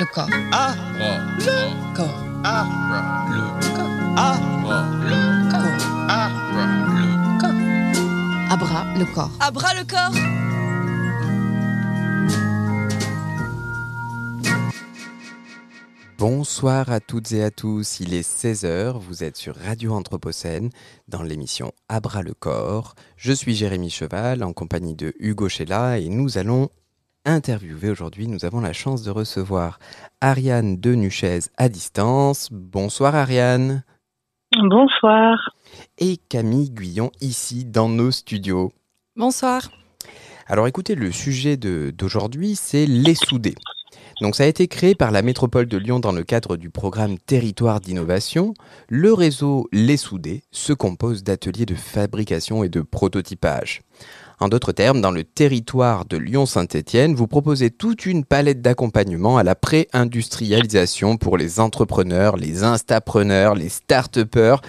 le corps. Ah, Le corps. ah, Le corps. ah, Le corps. ah. Le corps. Abra le corps. À bras le corps Bonsoir à toutes et à tous, il est 16h, vous êtes sur Radio Anthropocène dans l'émission Abra le corps. Je suis Jérémy Cheval en compagnie de Hugo Chella et nous allons interviewer aujourd'hui, nous avons la chance de recevoir Ariane Denuchez à distance. Bonsoir Ariane. Bonsoir. Et Camille Guyon ici dans nos studios. Bonsoir Alors écoutez, le sujet de- d'aujourd'hui, c'est les soudés. Donc ça a été créé par la métropole de Lyon dans le cadre du programme Territoire d'innovation. Le réseau Les Soudés se compose d'ateliers de fabrication et de prototypage. En d'autres termes, dans le territoire de Lyon-Saint-Étienne, vous proposez toute une palette d'accompagnement à la pré-industrialisation pour les entrepreneurs, les instapreneurs, les start-upers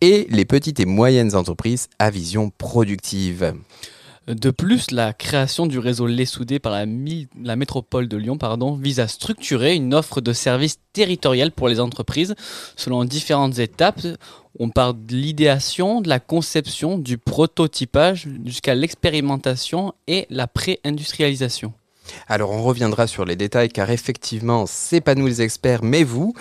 et les petites et moyennes entreprises à vision productive. De plus, la création du réseau Les Soudés par la, métropole de Lyon vise à structurer une offre de services territoriels pour les entreprises selon différentes étapes. On part de l'idéation, de la conception, du prototypage jusqu'à l'expérimentation et la pré-industrialisation. Alors on reviendra sur les détails car effectivement, c'est pas nous les experts, mais vous.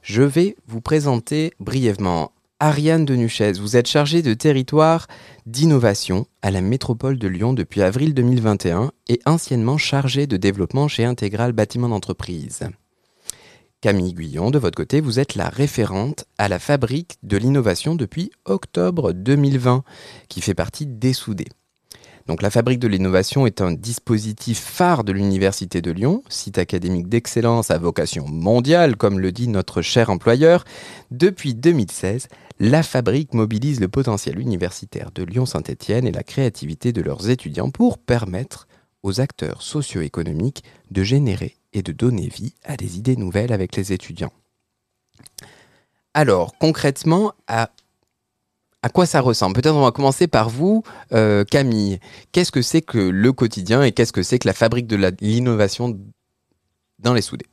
Je vais vous présenter brièvement Ariane Denuchez. Vous êtes chargée de territoire d'innovation à la métropole de Lyon depuis avril 2021 et anciennement chargée de développement chez Intégral Bâtiment d'entreprise. Camille Guyon, de votre côté, vous êtes la référente à la fabrique de l'innovation depuis octobre 2020, qui fait partie des soudés. Donc la Fabrique de l'innovation est un dispositif phare de l'Université de Lyon, site académique d'excellence à vocation mondiale, comme le dit notre cher employeur. Depuis 2016, la Fabrique mobilise le potentiel universitaire de Lyon-Saint-Étienne et la créativité de leurs étudiants pour permettre aux acteurs socio-économiques de générer et de donner vie à des idées nouvelles avec les étudiants. Alors, concrètement, à à quoi ça ressemble Peut-être on va commencer par vous, euh, Camille. Qu'est-ce que c'est que le quotidien et qu'est-ce que c'est que la fabrique de l'innovation dans les soudés?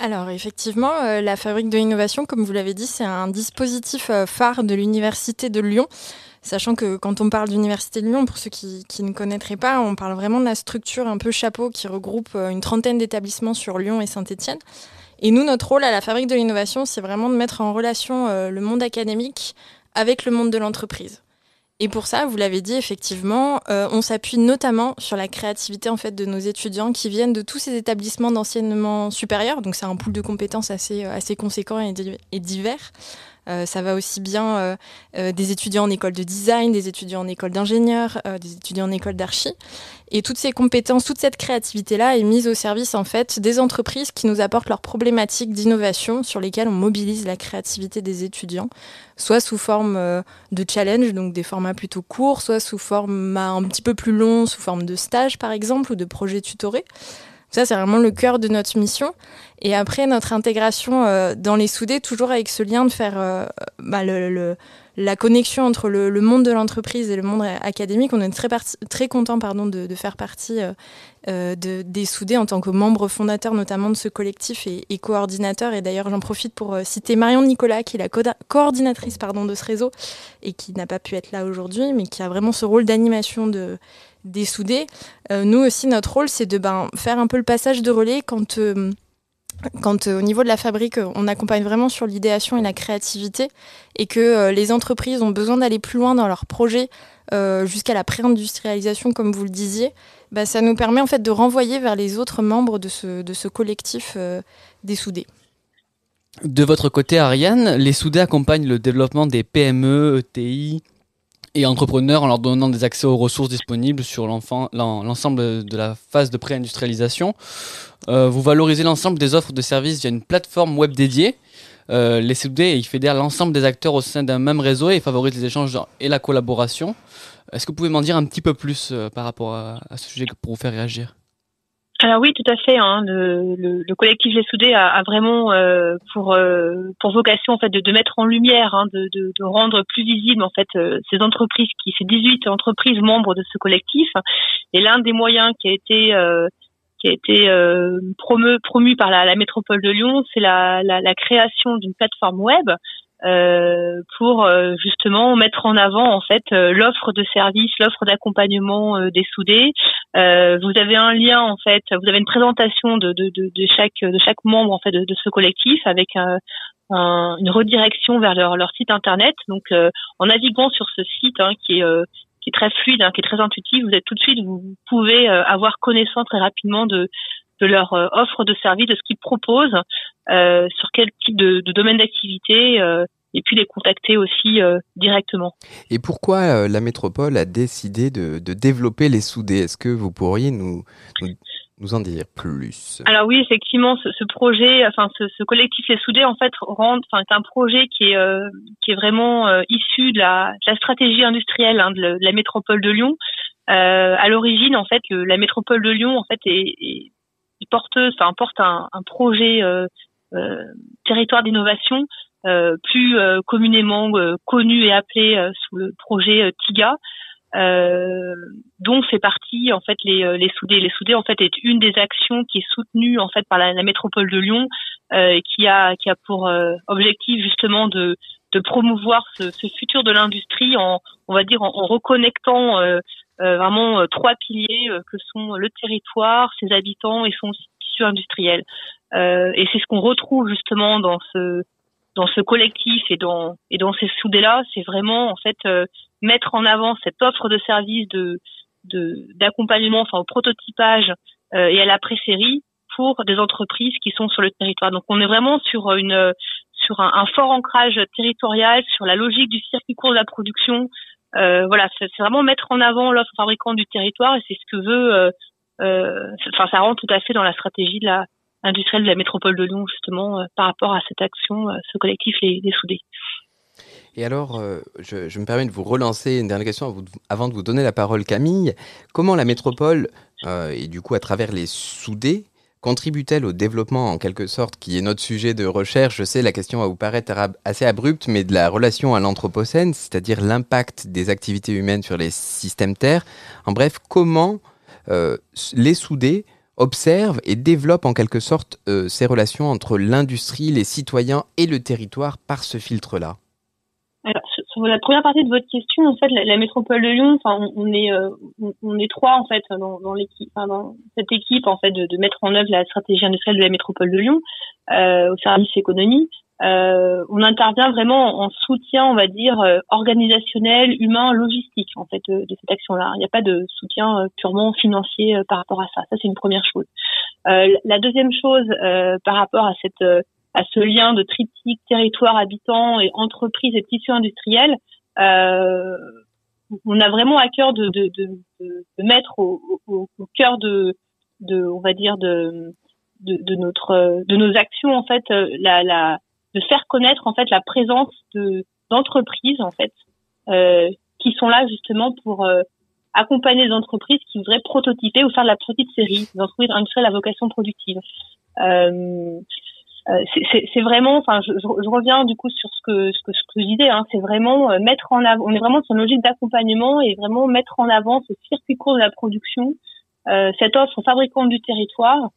Alors effectivement, euh, la Fabrique de l'innovation, comme vous l'avez dit, c'est un dispositif euh, phare de l'Université de Lyon. Sachant que quand on parle d'Université de Lyon, pour ceux qui, ne connaîtraient pas, on parle vraiment de la structure un peu chapeau qui regroupe une trentaine d'établissements sur Lyon et Saint-Étienne. Et nous, notre rôle à la Fabrique de l'innovation, c'est vraiment de mettre en relation le monde académique avec le monde de l'entreprise. Et pour ça, vous l'avez dit effectivement, euh, on s'appuie notamment sur la créativité en fait de nos étudiants qui viennent de tous ces établissements d'enseignement supérieur. Donc c'est un pool de compétences assez euh, assez conséquent et, di- et divers. Euh, ça va aussi bien euh, euh, des étudiants en école de design, des étudiants en école d'ingénieur, euh, des étudiants en école d'archi. Et toutes ces compétences, toute cette créativité-là est mise au service en fait des entreprises qui nous apportent leurs problématiques d'innovation sur lesquelles on mobilise la créativité des étudiants, soit sous forme de challenge, donc des formats plutôt courts, soit sous format un petit peu plus long, sous forme de stage par exemple, ou de projets tutorés. Ça, c'est vraiment le cœur de notre mission. Et après, notre intégration euh, dans les soudés, toujours avec ce lien de faire euh, bah, la connexion entre le, monde de l'entreprise et le monde académique. On est très, très content pardon, de, faire partie euh, de, des soudés en tant que membre fondateur notamment de ce collectif et, coordinateur. Et d'ailleurs, j'en profite pour citer Marion Nicolas, qui est la coda- coordinatrice pardon, de ce réseau et qui n'a pas pu être là aujourd'hui, mais qui a vraiment ce rôle d'animation de, des soudés. Euh, nous aussi, notre rôle, c'est de ben, faire un peu le passage de relais quand, euh, quand euh, au niveau de la fabrique, on accompagne vraiment sur l'idéation et la créativité et que les entreprises ont besoin d'aller plus loin dans leurs projets jusqu'à la pré-industrialisation, comme vous le disiez. Bah, ça nous permet en fait de renvoyer vers les autres membres de ce, de ce collectif des soudés. De votre côté, Ariane, les soudés accompagnent le développement des PME, ETI et entrepreneurs en leur donnant des accès aux ressources disponibles sur l'ensemble de la phase de pré-industrialisation. Euh, vous valorisez l'ensemble des offres de services via une plateforme web dédiée. Euh, les soudés, ils fédèrent l'ensemble des acteurs au sein d'un même réseau et favorisent les échanges et la collaboration. Est-ce que vous pouvez m'en dire un petit peu plus euh, par rapport à ce sujet pour vous faire réagir? Alors oui, tout à fait. Hein, le, le, le collectif Les Soudés a, a vraiment euh, pour euh, pour vocation en fait de, de mettre en lumière, hein, de, de, de rendre plus visible en fait euh, ces entreprises qui ces 18 entreprises membres de ce collectif. Et l'un des moyens qui a été euh, qui a été euh, promu, par la, métropole de Lyon, c'est la, la, création d'une plateforme web euh, pour euh, justement mettre en avant en fait euh, l'offre de services, l'offre d'accompagnement des soudés. vous avez un lien en fait, vous avez une présentation de, de, de, de chaque de chaque membre en fait de, ce collectif avec un, une redirection vers leur, leur site internet. Donc en naviguant sur ce site hein, qui est qui est très fluide, hein, qui est très intuitif, vous êtes tout de suite, vous pouvez avoir connaissance très rapidement de de leur euh, offre de service, de ce qu'ils proposent, euh, sur quel type de, de domaine d'activité, euh, et puis les contacter aussi directement. Et pourquoi la métropole a décidé de, de développer les soudés? Est-ce que vous pourriez nous, nous, en dire plus? Alors oui, effectivement, ce, ce projet, enfin ce, ce, collectif Les Soudés, en fait, rend, enfin, est un projet qui est qui est vraiment issu de la, de la, stratégie industrielle hein, de, la métropole de Lyon. Euh, à l'origine, en fait, le, la métropole de Lyon, en fait, est, est porteuse, enfin porte un, un projet euh, euh, territoire d'innovation euh, plus communément connu et appelé sous le projet TIGA. Euh, dont fait partie en fait les, les soudés. Les soudés en fait est une des actions qui est soutenue en fait par la, métropole de Lyon, euh, qui a qui a pour objectif justement de de promouvoir ce, futur de l'industrie en on va dire en, reconnectant euh, vraiment euh, trois piliers euh, que sont le territoire, ses habitants et son tissu industriel. Et c'est ce qu'on retrouve justement dans ce dans ce collectif et dans et dans ces soudés là, c'est vraiment en fait mettre en avant cette offre de services de d'accompagnement, enfin au prototypage et à la pré-série pour des entreprises qui sont sur le territoire. Donc on est vraiment sur une sur un, un, fort ancrage territorial, sur la logique du circuit court de la production, euh, voilà, c'est vraiment mettre en avant l'offre fabricante du territoire et c'est ce que veut. Euh, euh, enfin, ça rentre tout à fait dans la stratégie de la industrielle de la métropole de Lyon justement par rapport à cette action, ce collectif les, soudés. Et alors, je, je, me permets de vous relancer une dernière question avant de vous donner la parole, Camille. Comment la métropole, et du coup à travers les soudés, contribue-t-elle au développement en quelque sorte, qui est notre sujet de recherche? Je sais, la question va vous paraître assez abrupte, mais de la relation à l'Anthropocène, c'est-à-dire l'impact des activités humaines sur les systèmes terres. En bref, comment euh, les soudés observent et développent en quelque sorte euh, ces relations entre l'industrie, les citoyens et le territoire par ce filtre-là alors, sur la première partie de votre question, en fait, la, métropole de Lyon, enfin, on, est, euh, on, est trois en fait dans, l'équipe, enfin, cette équipe en fait de, de, mettre en œuvre la stratégie industrielle de la métropole de Lyon euh, au service économie. Euh, on intervient vraiment en soutien, on va dire, euh, organisationnel, humain, logistique en fait de, de cette action-là. Il n'y a pas de soutien euh, purement financier par rapport à ça. Ça c'est une première chose. la deuxième chose par rapport à cette à ce lien de triptyque territoire, habitant et entreprise et tissu industriel, euh, on a vraiment à cœur de, de, de, de mettre au, au, au, cœur de, de, on va dire de, de, de, notre de nos actions en fait la, la de faire connaître en fait la présence de d'entreprises en fait euh, qui sont là justement pour euh, accompagner les entreprises qui voudraient prototyper ou faire de la petite série, des entreprises industrielles à vocation productive. Euh, euh, c'est vraiment, enfin, je, je, reviens du coup sur ce que ce que, ce que je disais, hein, c'est vraiment euh, mettre en avant, on est vraiment sur une logique d'accompagnement et vraiment mettre en avant ce circuit court de la production, euh, cette offre fabricante du territoire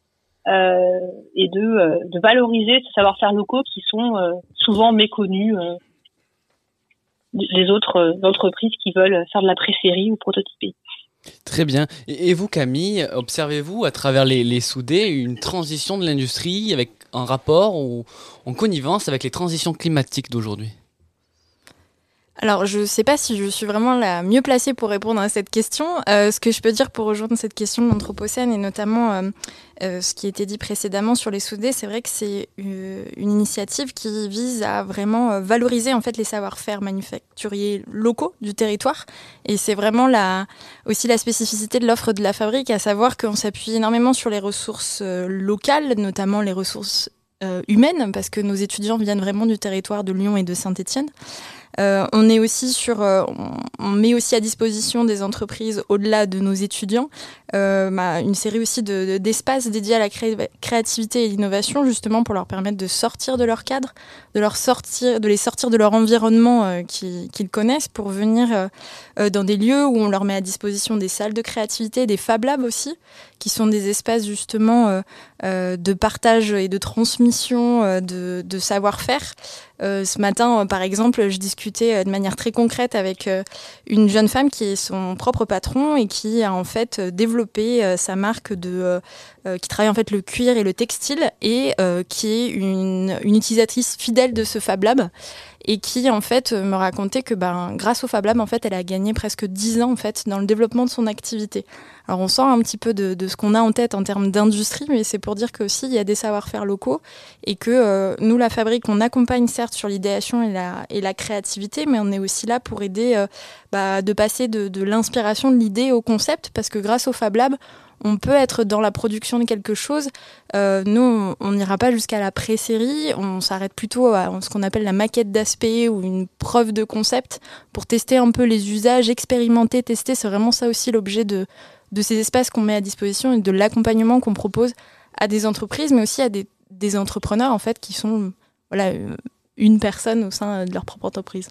et de, euh, valoriser ces savoir-faire locaux qui sont souvent méconnus des autres entreprises qui veulent faire de la pré-série ou prototyper. Très bien. Et vous, Camille, observez-vous à travers les, les soudés une transition de l'industrie avec un rapport ou en connivence avec les transitions climatiques d'aujourd'hui? Alors, je ne sais pas si je suis vraiment la mieux placée pour répondre à cette question. Euh, ce que je peux dire pour rejoindre cette question de l'Anthropocène et notamment euh, euh, ce qui été dit précédemment sur les soudés, c'est vrai que c'est une, initiative qui vise à vraiment valoriser en fait les savoir-faire manufacturiers locaux du territoire. Et c'est vraiment la, aussi la spécificité de l'offre de la fabrique, à savoir qu'on s'appuie énormément sur les ressources locales, notamment les ressources humaines, parce que nos étudiants viennent vraiment du territoire de Lyon et de Saint-Étienne. Aussi sur, on, met aussi à disposition des entreprises au-delà de nos étudiants bah, une série aussi d'espaces de, dédiés à la créativité et l'innovation justement pour leur permettre de sortir de leur cadre, de les sortir de leur environnement qu'ils connaissent pour venir dans des lieux où on leur met à disposition des salles de créativité, des Fab Labs aussi, qui sont des espaces justement euh, euh, de partage et de transmission euh, de, savoir-faire. ce matin, par exemple, je discutais de manière très concrète avec une jeune femme qui est son propre patron et qui a en fait développé sa marque de qui travaille en fait le cuir et le textile et qui est une, une utilisatrice fidèle de ce Fab Lab et qui en fait me racontait que ben, grâce au Fab Lab en fait elle a gagné presque 10 ans en fait dans le développement de son activité. Alors on sort un petit peu de, ce qu'on a en tête en termes d'industrie, mais c'est pour dire qu'aussi il y a des savoir-faire locaux et que euh, nous la fabrique on accompagne certes sur l'idéation et la, et la créativité, mais on est aussi là pour aider euh, bah, de passer de, de l'inspiration de l'idée au concept parce que grâce au Fab Lab on peut être dans la production de quelque chose. Euh, nous, on n'ira pas jusqu'à la pré-série, on s'arrête plutôt à ce qu'on appelle la maquette d'aspect ou une preuve de concept pour tester un peu les usages, expérimenter, tester. C'est vraiment ça aussi l'objet de, de ces espaces qu'on met à disposition et de l'accompagnement qu'on propose à des entreprises, mais aussi à des, des entrepreneurs en fait qui sont voilà, euh, une personne au sein de leur propre entreprise.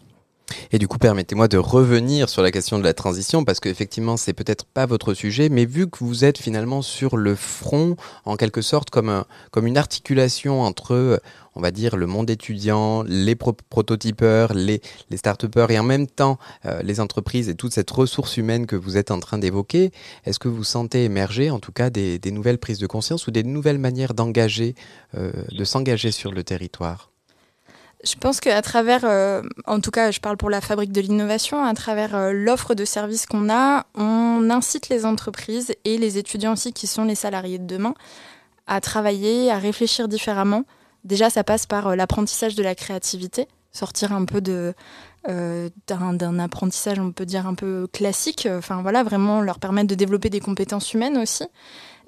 Et du coup, permettez-moi de revenir sur la question de la transition, parce qu'effectivement, c'est peut-être pas votre sujet, mais vu que vous êtes finalement sur le front, en quelque sorte, comme, comme une articulation entre, on va dire, le monde étudiant, les prototypeurs, les, les start-upers, et en même temps, euh, les entreprises et toute cette ressource humaine que vous êtes en train d'évoquer, est-ce que vous sentez émerger, en tout cas, des, des nouvelles prises de conscience ou des nouvelles manières d'engager, euh, de s'engager sur le territoire? Je pense qu'à travers, euh, en tout cas, je parle pour la fabrique de l'innovation, à travers euh, l'offre de services qu'on a, on incite les entreprises et les étudiants aussi, qui sont les salariés de demain, à travailler, à réfléchir différemment. Déjà, ça passe par euh, l'apprentissage de la créativité, sortir un peu d'un apprentissage, on peut dire un peu classique. Enfin voilà, vraiment leur permettre de développer des compétences humaines aussi.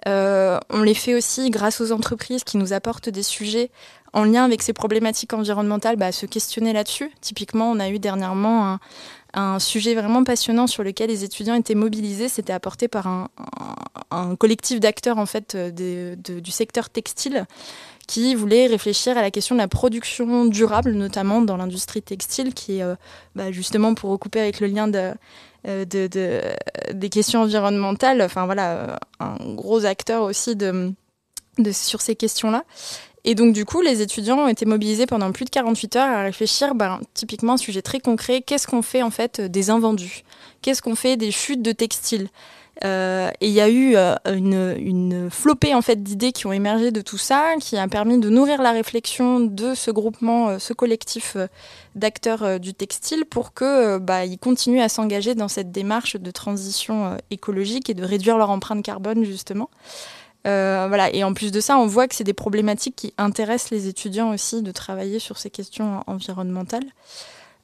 on les fait aussi grâce aux entreprises qui nous apportent des sujets en lien avec ces problématiques environnementales, bah, se questionner là-dessus. Typiquement, on a eu dernièrement un, sujet vraiment passionnant sur lequel les étudiants étaient mobilisés. C'était apporté par un, collectif d'acteurs en fait du secteur textile qui voulait réfléchir à la question de la production durable, notamment dans l'industrie textile, qui est euh, bah, justement pour recouper avec le lien euh, de, des questions environnementales. Enfin voilà, un gros acteur aussi sur ces questions-là. Et donc, du coup, les étudiants ont été mobilisés pendant plus de 48 heures à réfléchir, ben, typiquement, un sujet très concret, qu'est-ce qu'on fait en fait des invendus? Qu'est-ce qu'on fait des chutes de textiles? Euh, et il y a eu euh, une, flopée en fait d'idées qui ont émergé de tout ça, qui a permis de nourrir la réflexion de ce groupement, euh, ce collectif d'acteurs du textile, pour que bah, ils continuent à s'engager dans cette démarche de transition écologique et de réduire leur empreinte carbone justement. Euh, voilà. Et en plus de ça, on voit que c'est des problématiques qui intéressent les étudiants aussi de travailler sur ces questions environnementales.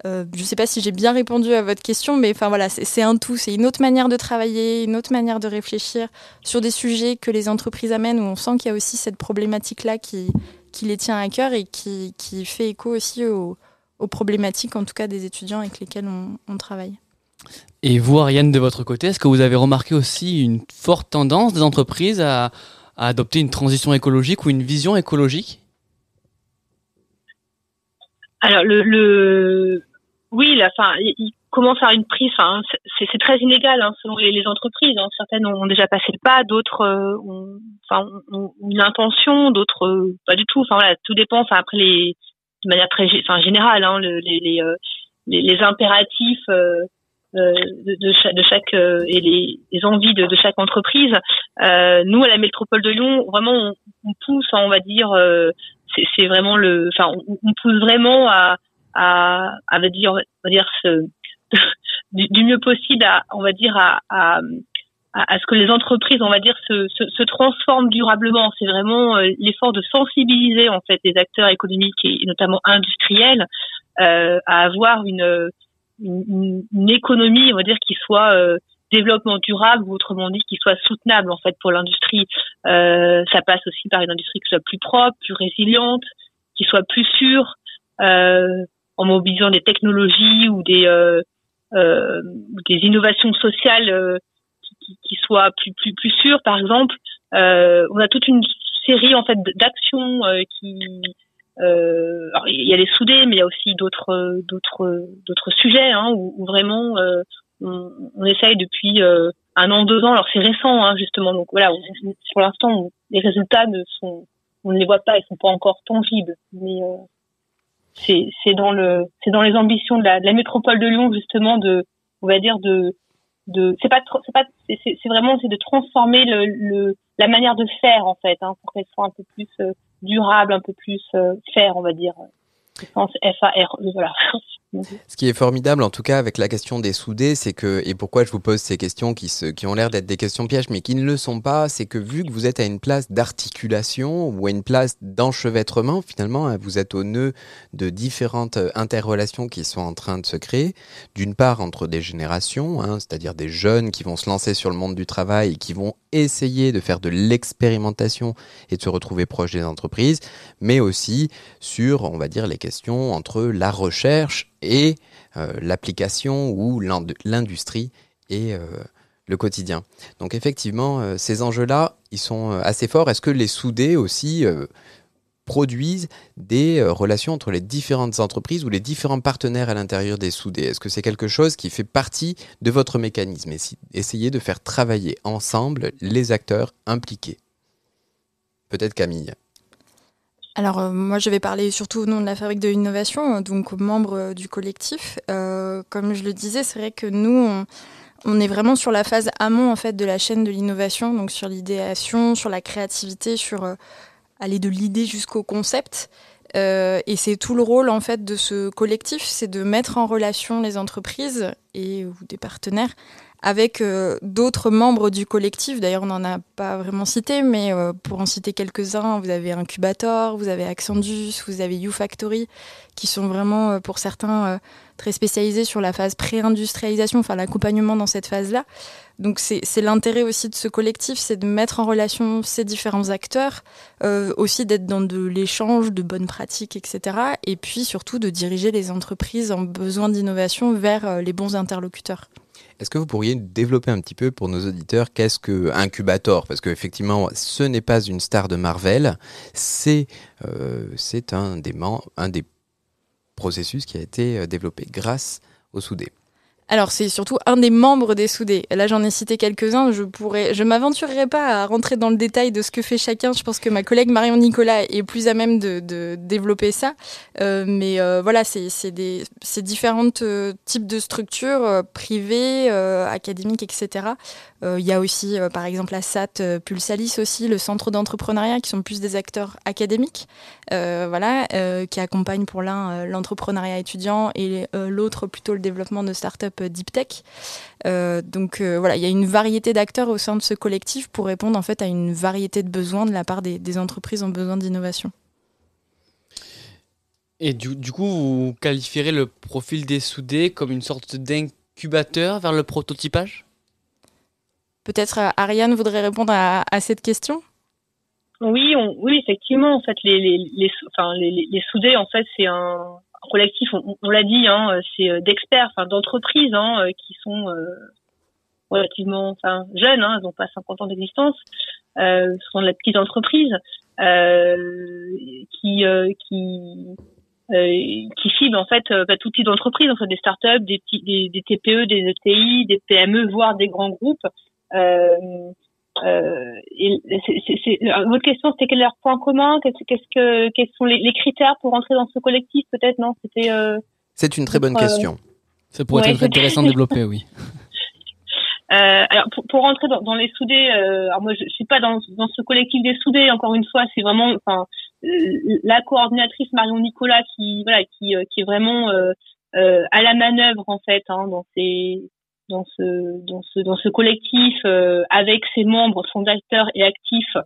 Euh, je ne sais pas si j'ai bien répondu à votre question, mais enfin voilà, c'est un tout. C'est une autre manière de travailler, une autre manière de réfléchir sur des sujets que les entreprises amènent, où on sent qu'il y a aussi cette problématique-là qui, les tient à cœur et qui, fait écho aussi aux, problématiques, en tout cas des étudiants avec lesquels on travaille. Et vous, Ariane, de votre côté, est-ce que vous avez remarqué aussi une forte tendance des entreprises à, adopter une transition écologique ou une vision écologique? Alors, le, oui, la, fin, il commence à une prise. c'est très inégal hein, selon les, entreprises. Hein. Certaines ont déjà passé le pas, d'autres euh, ont, une intention, d'autres euh, pas du tout. Enfin tout dépend. Enfin après les, de manière très, enfin générale, hein, les, les, euh, les, impératifs euh, de, de, chaque, euh, et les, envies de, chaque entreprise. Euh, nous à la métropole de Lyon, vraiment on, pousse, on va dire, c'est vraiment le, enfin on, pousse vraiment à, à, à dire, on va dire du, mieux possible à, on va dire à, à à, ce que les entreprises, on va dire, se, se, transforment durablement. C'est vraiment l'effort de sensibiliser en fait les acteurs économiques et notamment industriels euh, à avoir une, une, économie, on va dire, qui soit euh, développement durable ou autrement dit qui soit soutenable en fait pour l'industrie. Euh, ça passe aussi par une industrie qui soit plus propre, plus résiliente, qui soit plus sûre. Euh, en mobilisant des technologies ou des des innovations sociales qui, qui, soient plus plus plus sûres par exemple on a toute une série en fait d'actions qui euh, il y a les soudés, mais il y a aussi d'autres d'autres d'autres sujets hein, où, où, vraiment euh, on, on, essaye depuis euh, un an, deux ans. Alors c'est récent hein, justement, donc voilà. pour l'instant, les résultats ne sont, on ne les voit pas, ils sont pas encore tangibles, mais euh, c'est c'est dans le c'est dans les ambitions de la, de la métropole de Lyon justement de on va dire de de c'est pas c'est pas c'est vraiment c'est de transformer le, le, la manière de faire en fait hein, pour qu'elle soit un peu plus euh, durable, un peu plus euh, faire, on va dire. F-A-R, e, voilà. Ce qui est formidable, en tout cas, avec la question des soudés, c'est que, et pourquoi je vous pose ces questions qui, ont l'air d'être des questions pièges, mais qui ne le sont pas, c'est que vu que vous êtes à une place d'articulation ou à une place d'enchevêtrement, finalement, hein, vous êtes au nœud de différentes euh, interrelations qui sont en train de se créer. D'une part, entre des générations, hein, c'est-à-dire des jeunes qui vont se lancer sur le monde du travail et qui vont essayer de faire de l'expérimentation et de se retrouver proche des entreprises, mais aussi sur, on va dire, les questions entre la recherche et euh, l'application ou l'industrie et euh, le quotidien. Donc effectivement, euh, ces enjeux-là, ils sont assez forts. Est-ce que les soudés aussi produisent des relations entre les différentes entreprises ou les différents partenaires à l'intérieur des soudés? Est-ce que c'est quelque chose qui fait partie de votre mécanisme? Essayez de faire travailler ensemble les acteurs impliqués. Peut-être Camille alors euh, moi je vais parler surtout au nom de la fabrique de l'innovation, donc aux membres euh, du collectif. Euh, comme je le disais, c'est vrai que nous on, est vraiment sur la phase amont en fait de la chaîne de l'innovation, donc sur l'idéation, sur la créativité, sur aller de l'idée jusqu'au concept. et c'est tout le rôle en fait de ce collectif, c'est de mettre en relation les entreprises et ou des partenaires avec euh, d'autres membres du collectif. D'ailleurs, on n'en a pas vraiment cité, mais euh, pour en citer quelques-uns, vous avez Incubator, vous avez Accendus, vous avez YouFactory, qui sont vraiment, euh, pour certains, très spécialisés sur la phase pré-industrialisation, enfin l'accompagnement dans cette phase-là. Donc c'est l'intérêt aussi de ce collectif, c'est de mettre en relation ces différents acteurs, aussi d'être dans de l'échange, de bonnes pratiques, etc. Et puis surtout de diriger les entreprises en besoin d'innovation vers les bons interlocuteurs. Est-ce que vous pourriez développer un petit peu pour nos auditeurs qu'est-ce que Incubator? Parce qu'effectivement, ce n'est pas une star de Marvel, c'est euh, un, des processus qui a été euh, développé grâce au Soudé. Alors c'est surtout un des membres des soudés. Là j'en ai cité quelques-uns. Je pourrais, je m'aventurerai pas à rentrer dans le détail de ce que fait chacun. Je pense que ma collègue Marion Nicolas est plus à même de, développer ça. Euh, mais euh, voilà, c'est des différents euh, types de structures privées, académiques, etc. Il y a aussi par exemple la SAT Pulsalis aussi, le centre d'entrepreneuriat qui sont plus des acteurs académiques, voilà, qui accompagnent pour l'un l'entrepreneuriat étudiant et l'autre plutôt le développement de start-up euh, deep tech. Euh, donc euh, voilà, il y a une variété d'acteurs au sein de ce collectif pour répondre en fait à une variété de besoins de la part des, entreprises en besoin d'innovation. Et du, coup, vous qualifierez le profil des soudés comme une sorte d'incubateur vers le prototypage? Peut-être Ariane voudrait répondre à, cette question? Oui, oui, effectivement. En fait, les, les, les, soudés, en fait, c'est un, collectif, on, l'a dit, hein, c'est euh, d'experts, enfin d'entreprises hein, euh, qui sont euh, relativement enfin, jeunes, hein, elles n'ont pas 50 ans d'existence, ce sont de la petite entreprise qui qui qui ciblent en fait bah, tout type d'entreprise, en fait, des startups, des, des, des TPE, des ETI, des PME, voire des grands groupes. Euh, euh, c'est, votre question, c'était quel est leur point commun? Qu'est-ce que, quels sont les, critères pour entrer dans ce collectif Peut-être? Non C'était. Euh, c'est une très bonne question. Ça pourrait être intéressant de développer, oui. Euh, alors pour, pour rentrer dans, dans les soudés, euh, alors moi je, je suis pas dans, dans ce collectif des soudés. Encore une fois, c'est vraiment, enfin, la coordinatrice Marion Nicolas qui, voilà, qui, qui est vraiment à la manœuvre en fait hein, dans ces dans ce dans ce dans ce collectif euh, avec ses membres fondateurs et actifs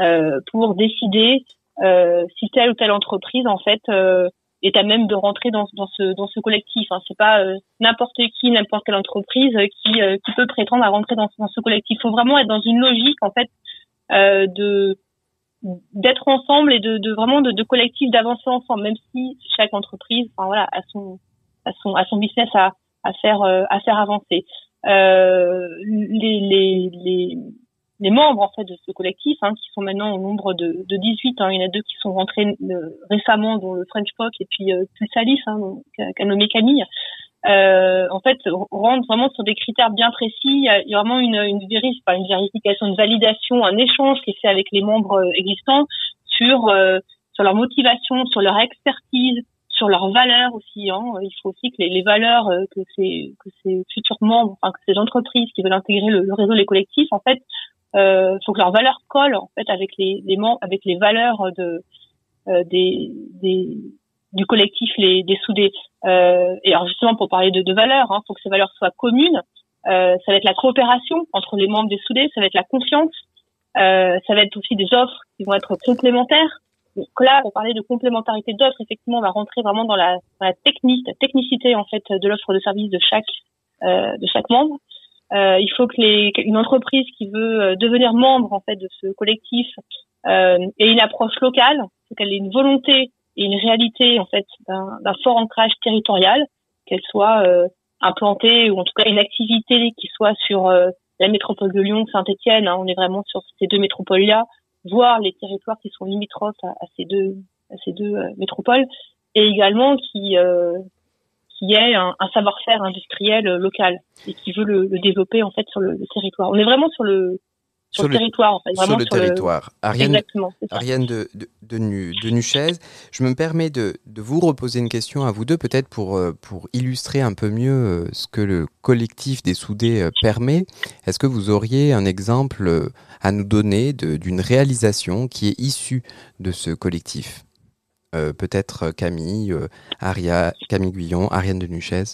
euh, pour décider euh, si telle ou telle entreprise en fait euh, est à même de rentrer dans, dans ce dans ce collectif. Hein. C'est pas euh, n'importe qui, n'importe quelle entreprise qui qui peut prétendre à rentrer dans, dans ce collectif. Faut vraiment être dans une logique en fait de d'être ensemble et de, de vraiment de, de collectif d'avancer ensemble, même si chaque entreprise, enfin voilà, a son a son a son business à à faire à faire avancer. Euh, les, les, les, les membres en fait de ce collectif, hein, qui sont maintenant au nombre de, de 18, hein, il y en a deux qui sont rentrés euh, récemment, dont le French Pop et puis euh, plus Alice, hein, qu'a nommé Camille. Euh, en fait, rentrent vraiment sur des critères bien précis. Il y a, vraiment une, une, une vérification, une validation, un échange qui est fait avec les membres euh, existants sur euh, sur leur motivation, sur leur expertise, sur leurs valeurs aussi. Hein. Il faut aussi que les, les valeurs que ces que ces futurs membres, enfin que ces entreprises qui veulent intégrer le, le réseau les collectifs, en fait, euh, faut que leurs valeurs collent en fait avec les, les avec les valeurs de euh, des, des du collectif les des soudés. Euh, et alors justement pour parler de, de valeurs, hein, faut que ces valeurs soient communes. Euh, ça va être la coopération entre les membres des soudés, ça va être la confiance, euh, ça va être aussi des offres qui vont être complémentaires. Donc là, pour parler de complémentarité d'offres, effectivement, on va rentrer vraiment dans la, dans la technique, la technicité en fait de l'offre de service de chaque euh, de chaque membre. Euh, il faut que les, une entreprise qui veut euh, devenir membre en fait de ce collectif euh, ait une approche locale, qu'elle ait une volonté et une réalité en fait d'un fort ancrage territorial, qu'elle soit euh, implantée ou en tout cas une activité qui soit sur euh, la métropole de Lyon, Saint-Étienne. Hein, on est vraiment sur ces deux métropoles-là, voire les territoires qui sont limitrophes à, ces deux à ces deux métropoles, et également qui qui est un, savoir-faire industriel euh, local et qui veut le, développer en fait sur le, territoire. On est vraiment sur le sur, le, territoire, en fait. Vraiment sur le territoire. Ariane, Ariane de, de, de, de Nuchez, je me permets de, de vous reposer une question à vous deux, peut-être pour, euh, pour illustrer un peu mieux euh, ce que le collectif des soudés permet. Est-ce que vous auriez un exemple à nous donner d'une réalisation qui est issue de ce collectif? Euh, peut-être euh, Camille, euh, Aria, Camille Guyon, Ariane de Nuchez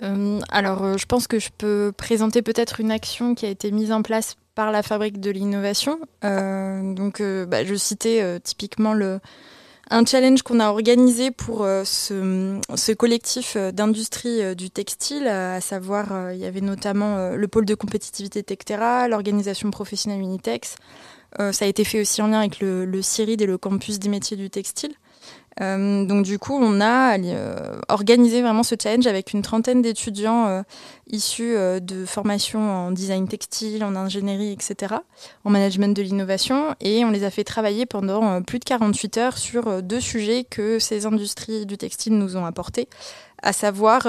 alors, je pense que je peux présenter peut-être une action qui a été mise en place par la Fabrique de l'innovation. donc, bah, je citais typiquement un challenge qu'on a organisé pour ce, collectif d'industrie du textile, à savoir, il y avait notamment le pôle de compétitivité Tectera, l'organisation professionnelle Unitex, euh, ça a été fait aussi en lien avec le CIRID et le campus des métiers du textile. Euh, donc du coup, on a euh, organisé vraiment ce challenge avec une trentaine d'étudiants euh, issus de formations en design textile, en ingénierie, etc., en management de l'innovation, et on les a fait travailler pendant plus de 48 heures sur deux sujets que ces industries du textile nous ont apportés, à savoir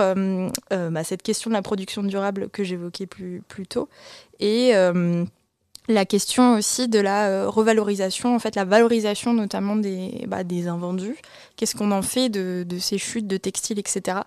bah, cette question de la production durable que j'évoquais plus, plus tôt, et la question aussi de la euh, revalorisation, en fait la valorisation notamment des, bah, des invendus. Qu'est-ce qu'on en fait de, de, ces chutes de textiles, etc.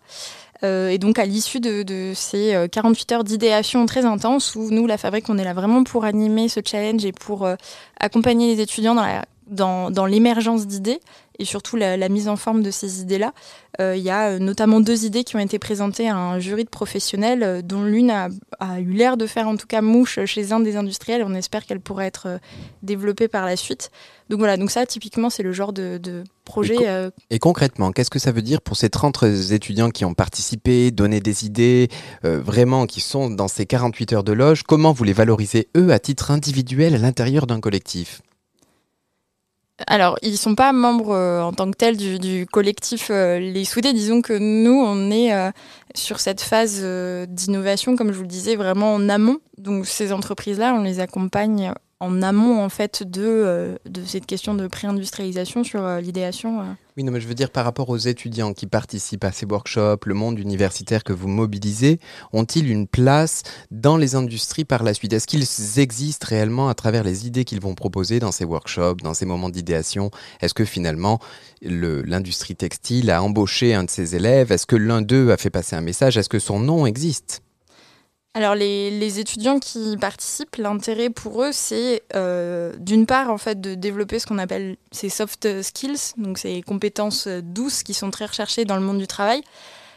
Euh, et donc à l'issue de, de, ces 48 euh, heures d'idéation très intenses, où nous, la fabrique, on est là vraiment pour animer ce challenge et pour euh, accompagner les étudiants dans dans, dans l'émergence d'idées et surtout la, la, mise en forme de ces idées-là. Euh, il y a euh, notamment deux idées qui ont été présentées à un jury de professionnels, euh, dont l'une a, a, eu l'air de faire en tout cas mouche chez un des industriels. On espère qu'elle pourrait être développée par la suite. Donc voilà, donc ça typiquement c'est le genre de, de projet. Et, co et concrètement, qu'est-ce que ça veut dire pour ces 30 étudiants qui ont participé, donné des idées, euh, vraiment qui sont dans ces 48 heures de loge? Comment vous les valorisez eux à titre individuel à l'intérieur d'un collectif? Alors, ils sont pas membres euh, en tant que tels du, du collectif euh, Les Soudés. Disons que nous, on est euh, sur cette phase d'innovation, comme je vous le disais, vraiment en amont. Donc, ces entreprises-là, on les accompagne en amont en fait de, euh, de cette question de pré-industrialisation sur euh, l'idéation. Euh. Oui, non, mais je veux dire par rapport aux étudiants qui participent à ces workshops, le monde universitaire que vous mobilisez, ont-ils une place dans les industries par la suite? Est-ce qu'ils existent réellement à travers les idées qu'ils vont proposer dans ces workshops, dans ces moments d'idéation? Est-ce que finalement l'industrie textile a embauché un de ses élèves? Est-ce que l'un d'eux a fait passer un message? Est-ce que son nom existe? Alors les, étudiants qui participent, l'intérêt pour eux, c'est euh, d'une part en fait de développer ce qu'on appelle ces soft skills, donc ces compétences douces qui sont très recherchées dans le monde du travail.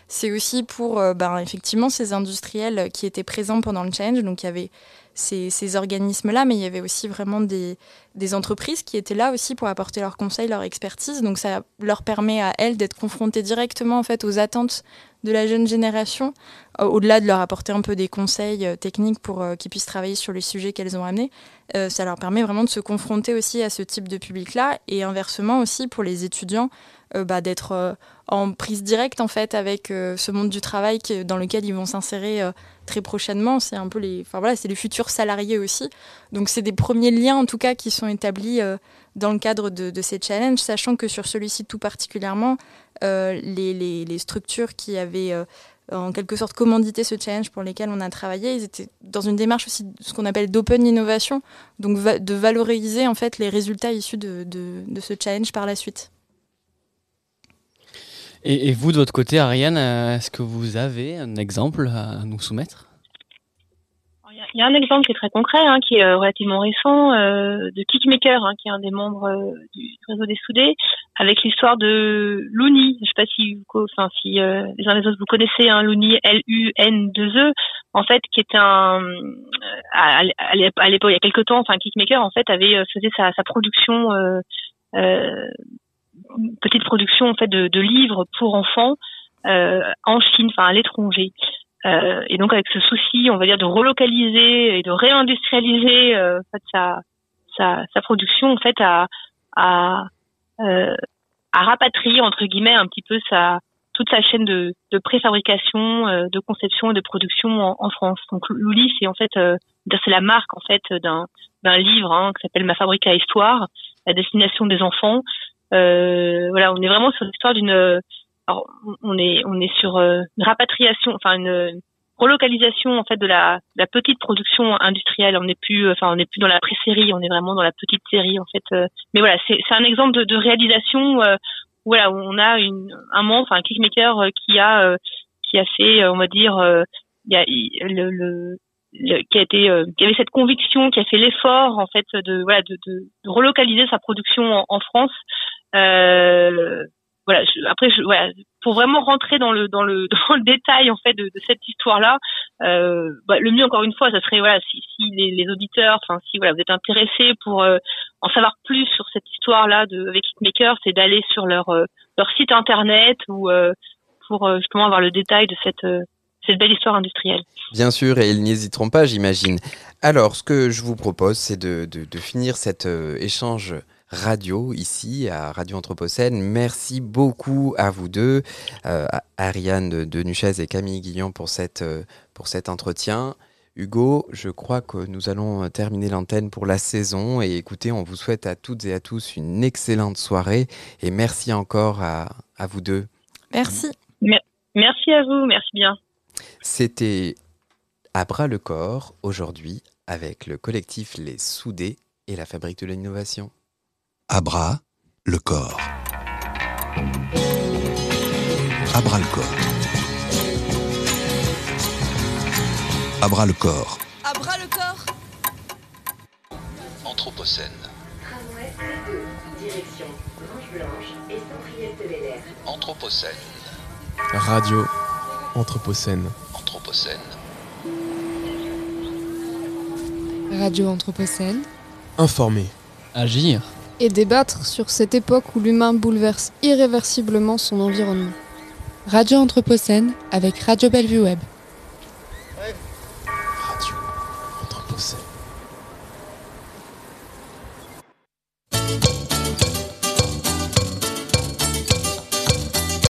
C'est aussi pour euh, ben, effectivement ces industriels qui étaient présents pendant le challenge, donc il y avait ces, ces organismes-là, mais il y avait aussi vraiment des, des, entreprises qui étaient là aussi pour apporter leurs conseils, leur expertise. Donc ça leur permet à elles d'être confrontées directement en fait aux attentes de la jeune génération, au-delà de leur apporter un peu des conseils techniques pour qu'ils puissent travailler sur les sujets qu'elles ont amenés. ça leur permet vraiment de se confronter aussi à ce type de public-là et inversement aussi pour les étudiants bah, d'être en prise directe en fait avec ce monde du travail dans lequel ils vont s'insérer très prochainement. C'est un peu les, enfin voilà, c'est les futurs salariés aussi. Donc c'est des premiers liens en tout cas qui sont établis dans le cadre de, ces challenges, sachant que sur celui-ci tout particulièrement, euh, les, structures qui avaient euh, en quelque sorte commandité ce challenge pour lesquels on a travaillé, ils étaient dans une démarche aussi ce qu'on appelle d'open innovation, donc de valoriser en fait les résultats issus de, ce challenge par la suite. Et, vous, de votre côté, Ariane, euh, est-ce que vous avez un exemple à nous soumettre? Il y a un exemple qui est très concret, hein, qui est euh, relativement récent, euh, de Kickmaker, hein, qui est un des membres euh, du réseau des soudés, avec l'histoire de Looney. Je sais pas si, enfin, si euh, les uns les autres vous connaissez, hein, Looney, L-U-N-2-E, en fait, qui est un, à, à l'époque, il y a quelques temps, enfin, Kickmaker, en fait, avait faisait sa, sa production, petite production en fait de, de livres pour enfants en Chine, enfin à l'étranger. Euh, et donc avec ce souci, on va dire, de relocaliser et de réindustrialiser euh, en sa, sa, sa, production, en fait, à, à, euh, à rapatrier entre guillemets un petit peu sa toute sa chaîne de, de préfabrication, euh, de conception et de production en, en France. Donc Louli, c'est en fait, euh, c'est la marque en fait d'un d'un livre hein, qui s'appelle Ma fabrique à histoire, la destination des enfants. Voilà, on est vraiment sur l'histoire d'une alors, on est on est sur euh, une rapatriation, enfin une relocalisation en fait de la, la petite production industrielle. On n'est plus, enfin on n'est plus dans la pré-série, on est vraiment dans la petite série en fait. Euh. mais voilà, c'est c'est un exemple de, de réalisation euh, voilà où on a une, un membre, enfin un clickmaker qui a qui a fait, on va dire, il y a le, le qui a été qui avait cette conviction qui a fait l'effort en fait de voilà de, de, de relocaliser sa production en, en France euh, voilà, après, je, voilà, pour vraiment rentrer dans le dans le dans le détail en fait de, de cette histoire-là, euh, bah, le mieux encore une fois, ça serait voilà si, si les, les, auditeurs, enfin si voilà vous êtes intéressés pour euh, en savoir plus sur cette histoire-là de avec Hitmaker, c'est d'aller sur leur euh, leur site internet ou euh, pour justement avoir le détail de cette cette belle histoire industrielle. Bien sûr, et ils n'hésiteront pas, j'imagine. Alors, ce que je vous propose, c'est de, de, de finir cet échange radio ici à Radio Anthropocène. Merci beaucoup à vous deux, euh, Ariane de, de et Camille Guillon pour, cette, euh, pour cet entretien. Hugo, je crois que nous allons terminer l'antenne pour la saison et écoutez, on vous souhaite à toutes et à tous une excellente soirée et merci encore à, à vous deux. Merci. Merci à vous, merci bien. C'était à bras le corps aujourd'hui avec le collectif Les Soudés et la Fabrique de l'innovation à bras le corps. À bras le corps. À bras le corps. À bras le corps. Anthropocène. Direction Blanche et Anthropocène. Radio Anthropocène. Anthropocène. Radio Anthropocène. Informer. Agir et débattre sur cette époque où l'humain bouleverse irréversiblement son environnement. Radio Anthropocène avec Radio Bellevue Web.